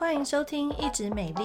欢迎收听《一直美丽》，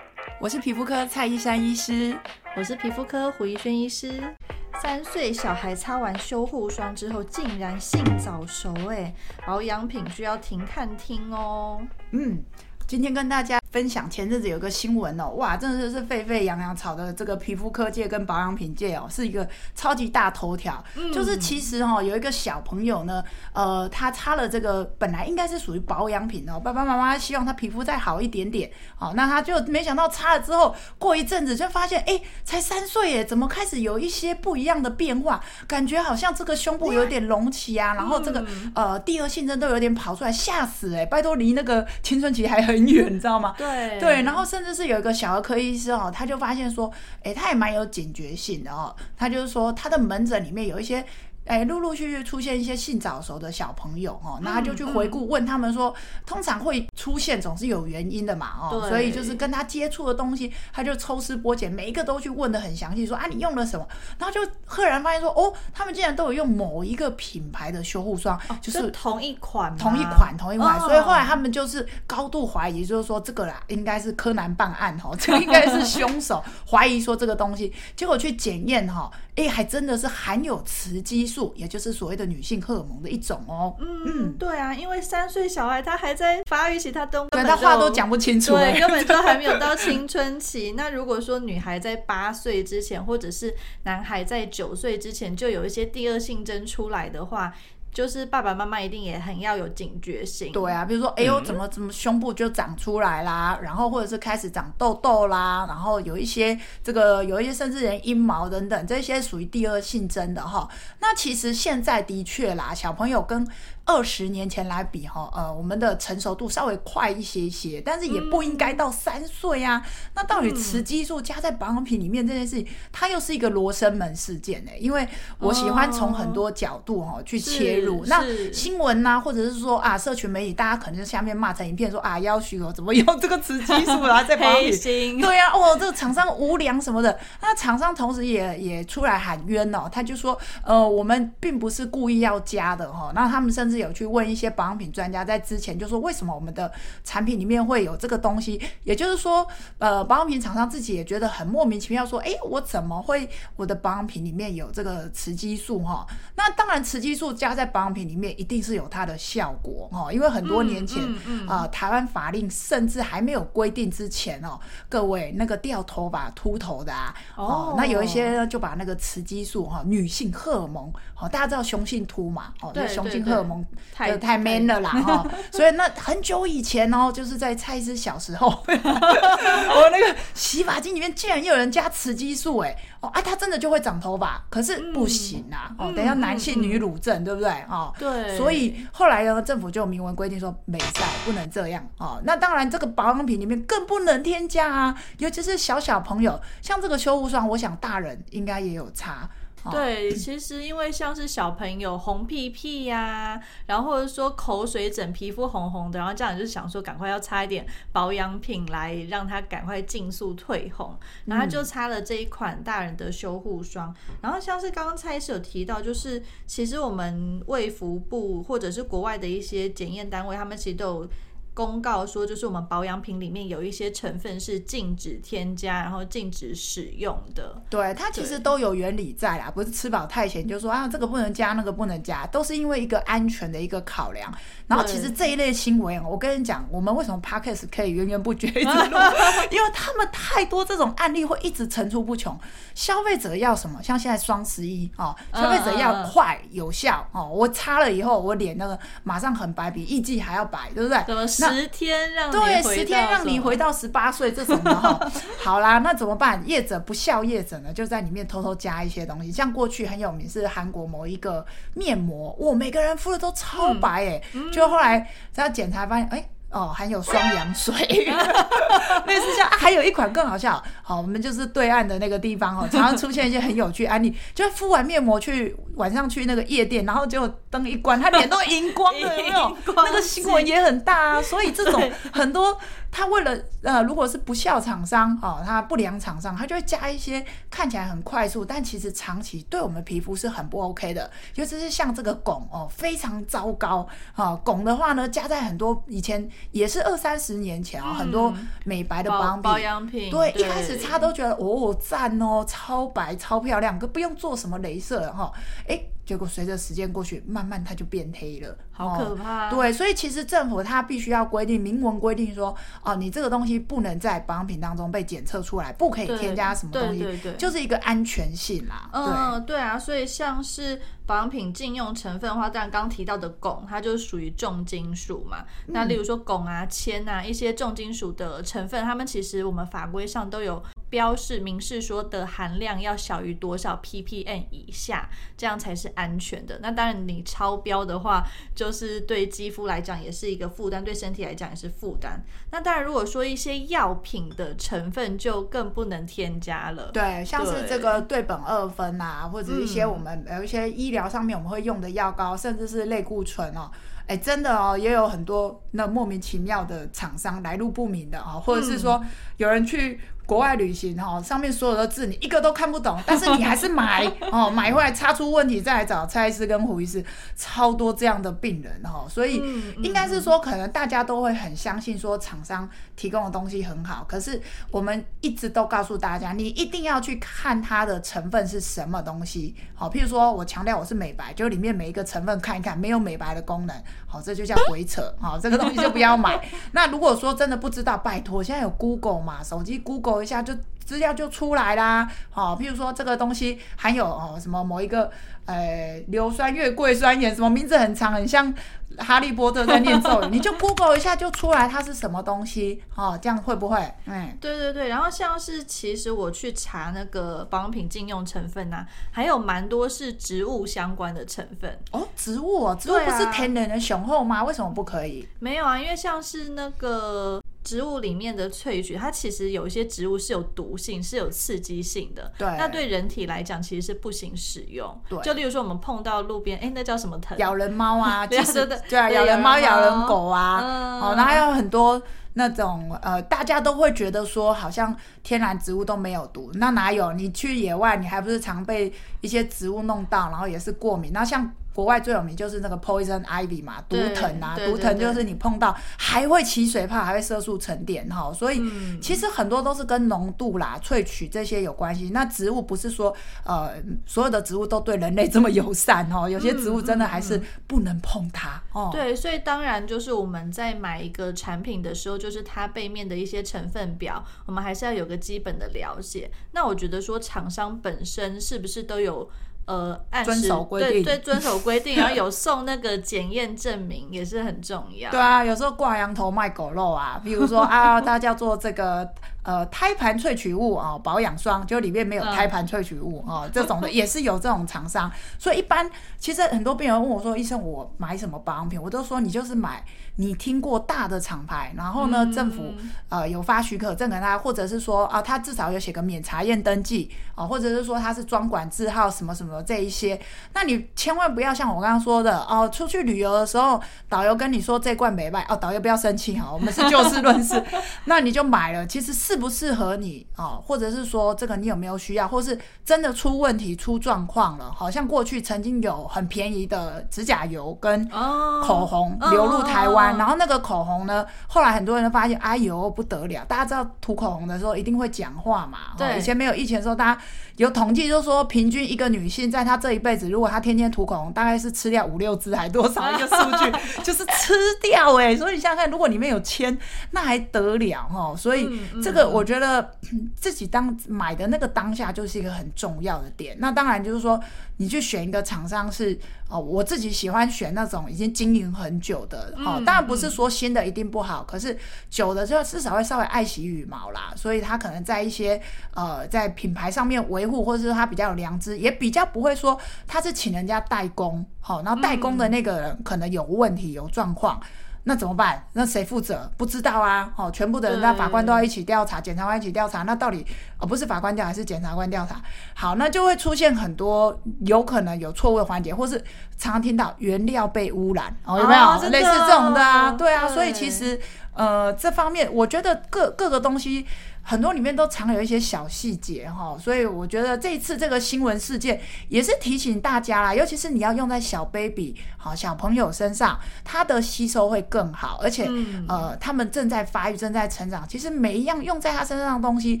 我是皮肤科蔡依珊医师，我是皮肤科胡怡萱医师。三岁小孩擦完修护霜之后，竟然性早熟，哎，保养品需要停看听哦。嗯，今天跟大家。分享前阵子有个新闻哦，哇，真的是沸沸扬扬炒的这个皮肤科界跟保养品界哦，是一个超级大头条。嗯、就是其实哈、哦，有一个小朋友呢，呃，他擦了这个本来应该是属于保养品哦，爸爸妈妈希望他皮肤再好一点点，好、哦，那他就没想到擦了之后，过一阵子就发现，哎，才三岁耶，怎么开始有一些不一样的变化？感觉好像这个胸部有点隆起啊，然后这个、嗯、呃第二性征都有点跑出来，吓死哎！拜托，离那个青春期还很远，你知道吗？对对，然后甚至是有一个小儿科医生哦，他就发现说，哎，他也蛮有警觉性的哦，他就是说他的门诊里面有一些。哎，陆陆续续出现一些性早熟的小朋友哦，那他就去回顾问他们说，通常会出现总是有原因的嘛哦，所以就是跟他接触的东西，他就抽丝剥茧，每一个都去问的很详细，说啊你用了什么？然后就赫然发现说，哦，他们竟然都有用某一个品牌的修护霜，就是同一款，同一款，同一款。所以后来他们就是高度怀疑，就是说这个啦，应该是柯南办案哈，这个应该是凶手，怀疑说这个东西，结果去检验哈，哎，还真的是含有雌激素。也就是所谓的女性荷尔蒙的一种哦。嗯嗯，对啊，因为三岁小孩他还在发育期，他都对他话都讲不清楚，对，根本就还没有到青春期。那如果说女孩在八岁之前，或者是男孩在九岁之前就有一些第二性征出来的话。就是爸爸妈妈一定也很要有警觉性。对啊，比如说，哎呦，怎么怎么胸部就长出来啦，然后或者是开始长痘痘啦，然后有一些这个有一些甚至连阴毛等等，这些属于第二性征的哈。那其实现在的确啦，小朋友跟二十年前来比哈，呃，我们的成熟度稍微快一些些，但是也不应该到三岁啊。嗯、那到底雌激素加在保养品里面这件事情，它又是一个罗生门事件呢、欸？因为我喜欢从很多角度哈去切入。那新闻呐、啊，或者是说啊，社群媒体，大家可能就下面骂成一片，说啊，要许哦，怎么用这个雌激素啊，在保养品？对呀、啊，哦，这个厂商无良什么的。那厂商同时也也出来喊冤哦，他就说，呃，我们并不是故意要加的哈。那他们甚至。有去问一些保养品专家，在之前就说，为什么我们的产品里面会有这个东西？也就是说，呃，保养品厂商自己也觉得很莫名其妙，说，哎，我怎么会我的保养品里面有这个雌激素？哈，那当然，雌激素加在保养品里面一定是有它的效果哈，因为很多年前啊、嗯嗯嗯呃，台湾法令甚至还没有规定之前哦，各位那个掉头发、秃头的啊，哦，那有一些就把那个雌激素哈，女性荷尔蒙，好，大家知道雄性秃嘛，哦，那雄性荷尔蒙。太太 man 了啦 哈，所以那很久以前哦，就是在蔡司小时候，我那个洗发精里面竟然有人加雌激素哎哦啊，它真的就会长头发，可是不行啊哦，等一下男性女乳症对不对哦？对，所以后来呢，政府就明文规定说，没赛不能这样哦。那当然，这个保养品里面更不能添加啊，尤其是小小朋友，像这个修护霜，我想大人应该也有擦。对，其实因为像是小朋友红屁屁呀、啊，然后或者说口水疹、皮肤红红的，然后家长就想说赶快要擦一点保养品来让他赶快尽速退红，然后他就擦了这一款大人的修护霜。然后像是刚刚蔡医师有提到，就是其实我们卫福部或者是国外的一些检验单位，他们其实都有。公告说，就是我们保养品里面有一些成分是禁止添加，然后禁止使用的。对，它其实都有原理在啦，不是吃饱太闲就说啊这个不能加，那个不能加，都是因为一个安全的一个考量。然后其实这一类新闻，我跟你讲，我们为什么 Podcast 可以源源不绝一直录？因为他们太多这种案例会一直层出不穷。消费者要什么？像现在双十一哦，消费者要快有效哦。我擦了以后，我脸那个马上很白，比艺伎还要白，对不对？十天让对，十天让你回到十八岁这种的哈，好啦，那怎么办？业者不孝业者呢，就在里面偷偷加一些东西。像过去很有名是韩国某一个面膜，哇，每个人敷的都超白哎、欸，嗯、就后来在检查发现，哎、欸。哦，含有双氧水，类似像、啊、还有一款更好笑。好，我们就是对岸的那个地方哦，常常出现一些很有趣案例，就敷完面膜去晚上去那个夜店，然后结果灯一关，他脸都荧光了，有没有？那个新闻也很大啊。所以这种很多。他为了呃，如果是不孝厂商哦，他不良厂商，他就会加一些看起来很快速，但其实长期对我们皮肤是很不 OK 的。尤其是像这个汞哦，非常糟糕啊！汞的话呢，加在很多以前也是二三十年前啊、哦，嗯、很多美白的保养品，保养品对，对一开始擦都觉得哦赞哦，超白超漂亮，可不用做什么镭射哈，哎、哦。结果随着时间过去，慢慢它就变黑了，好可怕。哦。对，所以其实政府它必须要规定，明文规定说，哦，你这个东西不能在保养品当中被检测出来，不可以添加什么东西，对对对，就是一个安全性啦。嗯，对啊，所以像是保养品禁用成分的话，当然刚提到的汞，它就是属于重金属嘛。嗯、那例如说汞啊、铅啊一些重金属的成分，它们其实我们法规上都有。标示明示说的含量要小于多少 ppm 以下，这样才是安全的。那当然，你超标的话，就是对肌肤来讲也是一个负担，对身体来讲也是负担。那当然，如果说一些药品的成分就更不能添加了。对，像是这个对苯二酚啊，或者一些我们有一些医疗上面我们会用的药膏，甚至是类固醇哦。哎，真的哦，也有很多那莫名其妙的厂商来路不明的哦，或者是说有人去。国外旅行哈，上面所有的字你一个都看不懂，但是你还是买 哦，买回来擦出问题再来找蔡医师跟胡医师，超多这样的病人哈，所以应该是说，可能大家都会很相信说厂商提供的东西很好，可是我们一直都告诉大家，你一定要去看它的成分是什么东西，好，譬如说我强调我是美白，就里面每一个成分看一看，没有美白的功能，好，这就叫鬼扯，好，这个东西就不要买。那如果说真的不知道，拜托，现在有 Google 嘛，手机 Google。一下就资料就出来啦，好、哦，譬如说这个东西含有哦什么某一个呃硫酸月桂酸盐，什么名字很长，很像哈利波特在念咒语，你就 Google 一下就出来它是什么东西，哦，这样会不会？嗯，对对对，然后像是其实我去查那个保养品禁用成分呐、啊，还有蛮多是植物相关的成分哦，植物哦，植物不是天然的雄厚吗？为什么不可以？没有啊，因为像是那个。植物里面的萃取，它其实有一些植物是有毒性，是有刺激性的。对，那对人体来讲其实是不行使用。对，就例如说我们碰到路边，哎，那叫什么藤？咬人猫啊，对对对，对啊，咬人猫、咬人狗啊，哦，那还有很多那种呃，大家都会觉得说好像天然植物都没有毒，那哪有？你去野外，你还不是常被一些植物弄到，然后也是过敏。那像。国外最有名就是那个 poison ivy 嘛，毒藤啊，毒藤就是你碰到还会起水泡，还会色素沉淀哈，所以其实很多都是跟浓度啦、萃取这些有关系。那植物不是说呃所有的植物都对人类这么友善哦，有些植物真的还是不能碰它哦。对，所以当然就是我们在买一个产品的时候，就是它背面的一些成分表，我们还是要有个基本的了解。那我觉得说厂商本身是不是都有？呃，按时遵守规定，对对，遵守规定，然后有送那个检验证明也是很重要。对啊，有时候挂羊头卖狗肉啊，比如说啊，它叫做这个呃胎盘萃取物啊、哦，保养霜，就里面没有胎盘萃取物啊、这种的也是有这种厂商。所以一般其实很多病人问我说，医生，我买什么保养品？我都说你就是买你听过大的厂牌，然后呢，政府呃有发许可证给他，或者是说啊，他至少有写个免查验登记啊，或者是说他是专管字号什么什么。这一些，那你千万不要像我刚刚说的哦，出去旅游的时候，导游跟你说这罐没卖哦，导游不要生气哈，我们是就事论事，那你就买了，其实适不适合你哦，或者是说这个你有没有需要，或是真的出问题出状况了，好像过去曾经有很便宜的指甲油跟口红流入台湾，然后那个口红呢，后来很多人都发现，哎呦不得了，大家知道涂口红的时候一定会讲话嘛，对，以前没有疫情的时候，大家有统计就是说，平均一个女性。在她这一辈子，如果她天天涂口红，大概是吃掉五六支还多少一个数据，就是吃掉哎、欸。所以你想想看，如果里面有铅，那还得了哈？所以这个我觉得自己当买的那个当下就是一个很重要的点。那当然就是说，你去选一个厂商是哦，我自己喜欢选那种已经经营很久的哦。当然不是说新的一定不好，可是久的就至少会稍微爱惜羽毛啦。所以它可能在一些呃在品牌上面维护，或者是他比较有良知，也比较不会。说他是请人家代工，好，然后代工的那个人可能有问题、有状况，那怎么办？那谁负责？不知道啊，哦，全部的人，那法官都要一起调查，检察官一起调查，那到底哦不是法官调还是检察官调查？好，那就会出现很多有可能有错误的环节，或是常常听到原料被污染，哦，有没有、哦、类似这种的啊？对啊，所以其实呃这方面，我觉得各各个东西。很多里面都藏有一些小细节哈，所以我觉得这一次这个新闻事件也是提醒大家啦，尤其是你要用在小 baby 好小朋友身上，他的吸收会更好，而且、嗯、呃他们正在发育、正在成长，其实每一样用在他身上的东西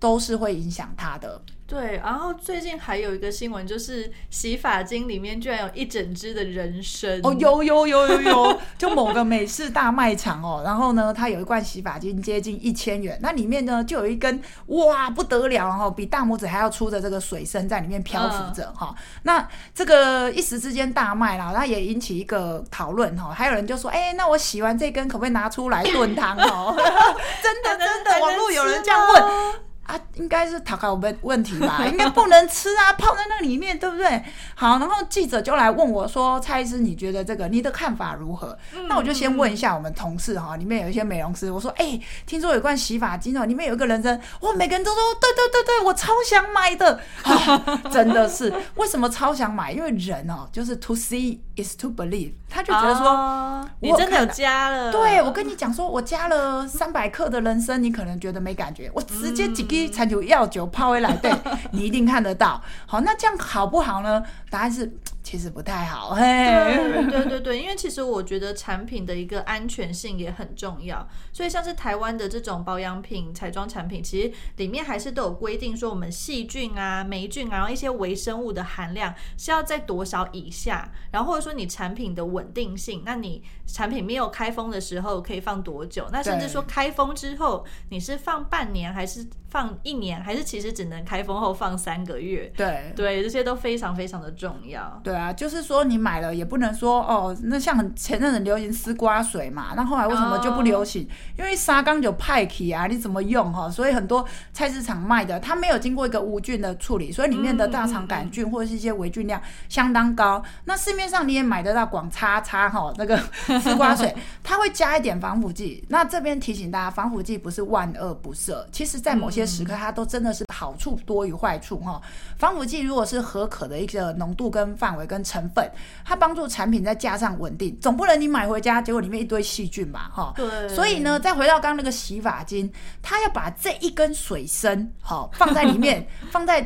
都是会影响他的。对，然后最近还有一个新闻，就是洗发精里面居然有一整支的人参哦，有有有有有，就某个美式大卖场哦，然后呢，它有一罐洗发精接近一千元，那里面呢就有一根哇不得了哈，比大拇指还要粗的这个水参在里面漂浮着哈、嗯，那这个一时之间大卖啦，那也引起一个讨论哈，还有人就说，哎，那我洗完这根可不可以拿出来炖汤哦？真的真的，网络有人这样问。啊，应该是讨好问问题吧，应该不能吃啊，泡在那里面，对不对？好，然后记者就来问我说：“蔡医师，你觉得这个你的看法如何？”嗯、那我就先问一下我们同事哈，里面有一些美容师，我说：“哎、欸，听说有罐洗发精哦，里面有一个人参，哇，每个人都说对对对对，我超想买的，啊、真的是为什么超想买？因为人哦，就是 to see is to believe，他就觉得说，哦、你真的有加了，对我跟你讲说，我加了三百克的人参，你可能觉得没感觉，我直接几滴。餐酒药酒泡回来，对，你一定看得到。好，那这样好不好呢？答案是。其实不太好，嘿，对对对对，因为其实我觉得产品的一个安全性也很重要，所以像是台湾的这种保养品、彩妆产品，其实里面还是都有规定说，我们细菌啊、霉菌啊，然后一些微生物的含量是要在多少以下，然后或者说你产品的稳定性，那你产品没有开封的时候可以放多久？那甚至说开封之后，你是放半年还是放一年，还是其实只能开封后放三个月？对对，这些都非常非常的重要。对。对啊，就是说你买了也不能说哦，那像前阵子流行丝瓜水嘛，那后来为什么就不流行？Oh. 因为沙缸酒派气啊，你怎么用哈？所以很多菜市场卖的，它没有经过一个无菌的处理，所以里面的大肠杆菌或者是一些微菌量相当高。嗯、那市面上你也买得到广叉叉哈那个 丝瓜水，它会加一点防腐剂。那这边提醒大家，防腐剂不是万恶不赦，其实在某些时刻它都真的是好处多于坏处哈。防腐剂如果是合可的一个浓度跟范围。跟成分，它帮助产品在架上稳定，总不能你买回家结果里面一堆细菌吧？哈，对。所以呢，再回到刚刚那个洗发精，它要把这一根水参，好放在里面，放在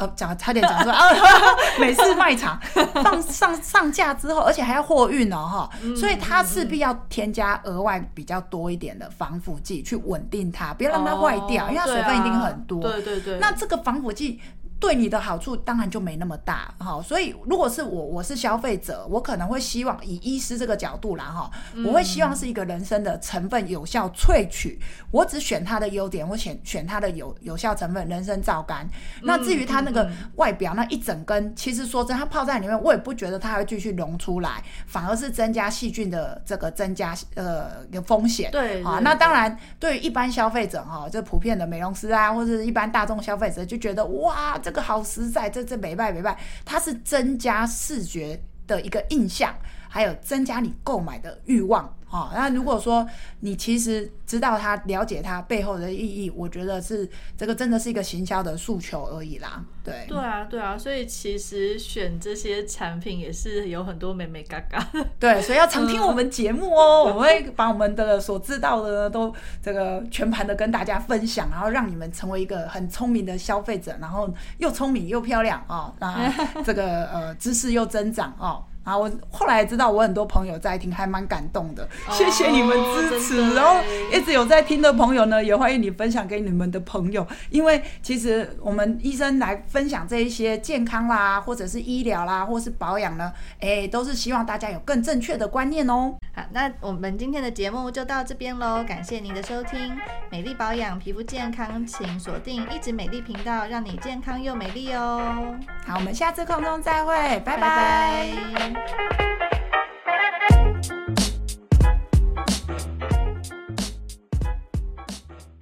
呃讲差点讲出来啊，美式卖场 放上上架之后，而且还要货运哦，哈，所以它势必要添加额外比较多一点的防腐剂去稳定它，不要让它坏掉，因为它水分一定很多。对对对。那这个防腐剂。对你的好处当然就没那么大哈，所以如果是我，我是消费者，我可能会希望以医师这个角度啦哈，我会希望是一个人参的成分有效萃取，我只选它的优点，我选选它的有有效成分人参皂苷。那至于它那个外表那一整根，其实说真，它泡在里面，我也不觉得它会继续溶出来，反而是增加细菌的这个增加呃有风险。对啊，那当然对于一般消费者哈，这普遍的美容师啊，或者是一般大众消费者就觉得哇这。这个好实在，这这没败没败，它是增加视觉的一个印象，还有增加你购买的欲望。哦，那如果说你其实知道它、了解它背后的意义，我觉得是这个真的是一个行销的诉求而已啦。对，对啊，对啊，所以其实选这些产品也是有很多美眉嘎嘎。对，所以要常听我们节目哦，我们会把我们的所知道的都这个全盘的跟大家分享，然后让你们成为一个很聪明的消费者，然后又聪明又漂亮哦，那这个呃知识又增长哦。啊，我后来知道我很多朋友在听，还蛮感动的。哦、谢谢你们支持，然后一直有在听的朋友呢，也欢迎你分享给你们的朋友。因为其实我们医生来分享这一些健康啦，或者是医疗啦，或是保养呢，哎，都是希望大家有更正确的观念哦。好，那我们今天的节目就到这边喽，感谢您的收听。美丽保养，皮肤健康，请锁定一直美丽频道，让你健康又美丽哦。好，我们下次空中再会，拜拜。拜拜。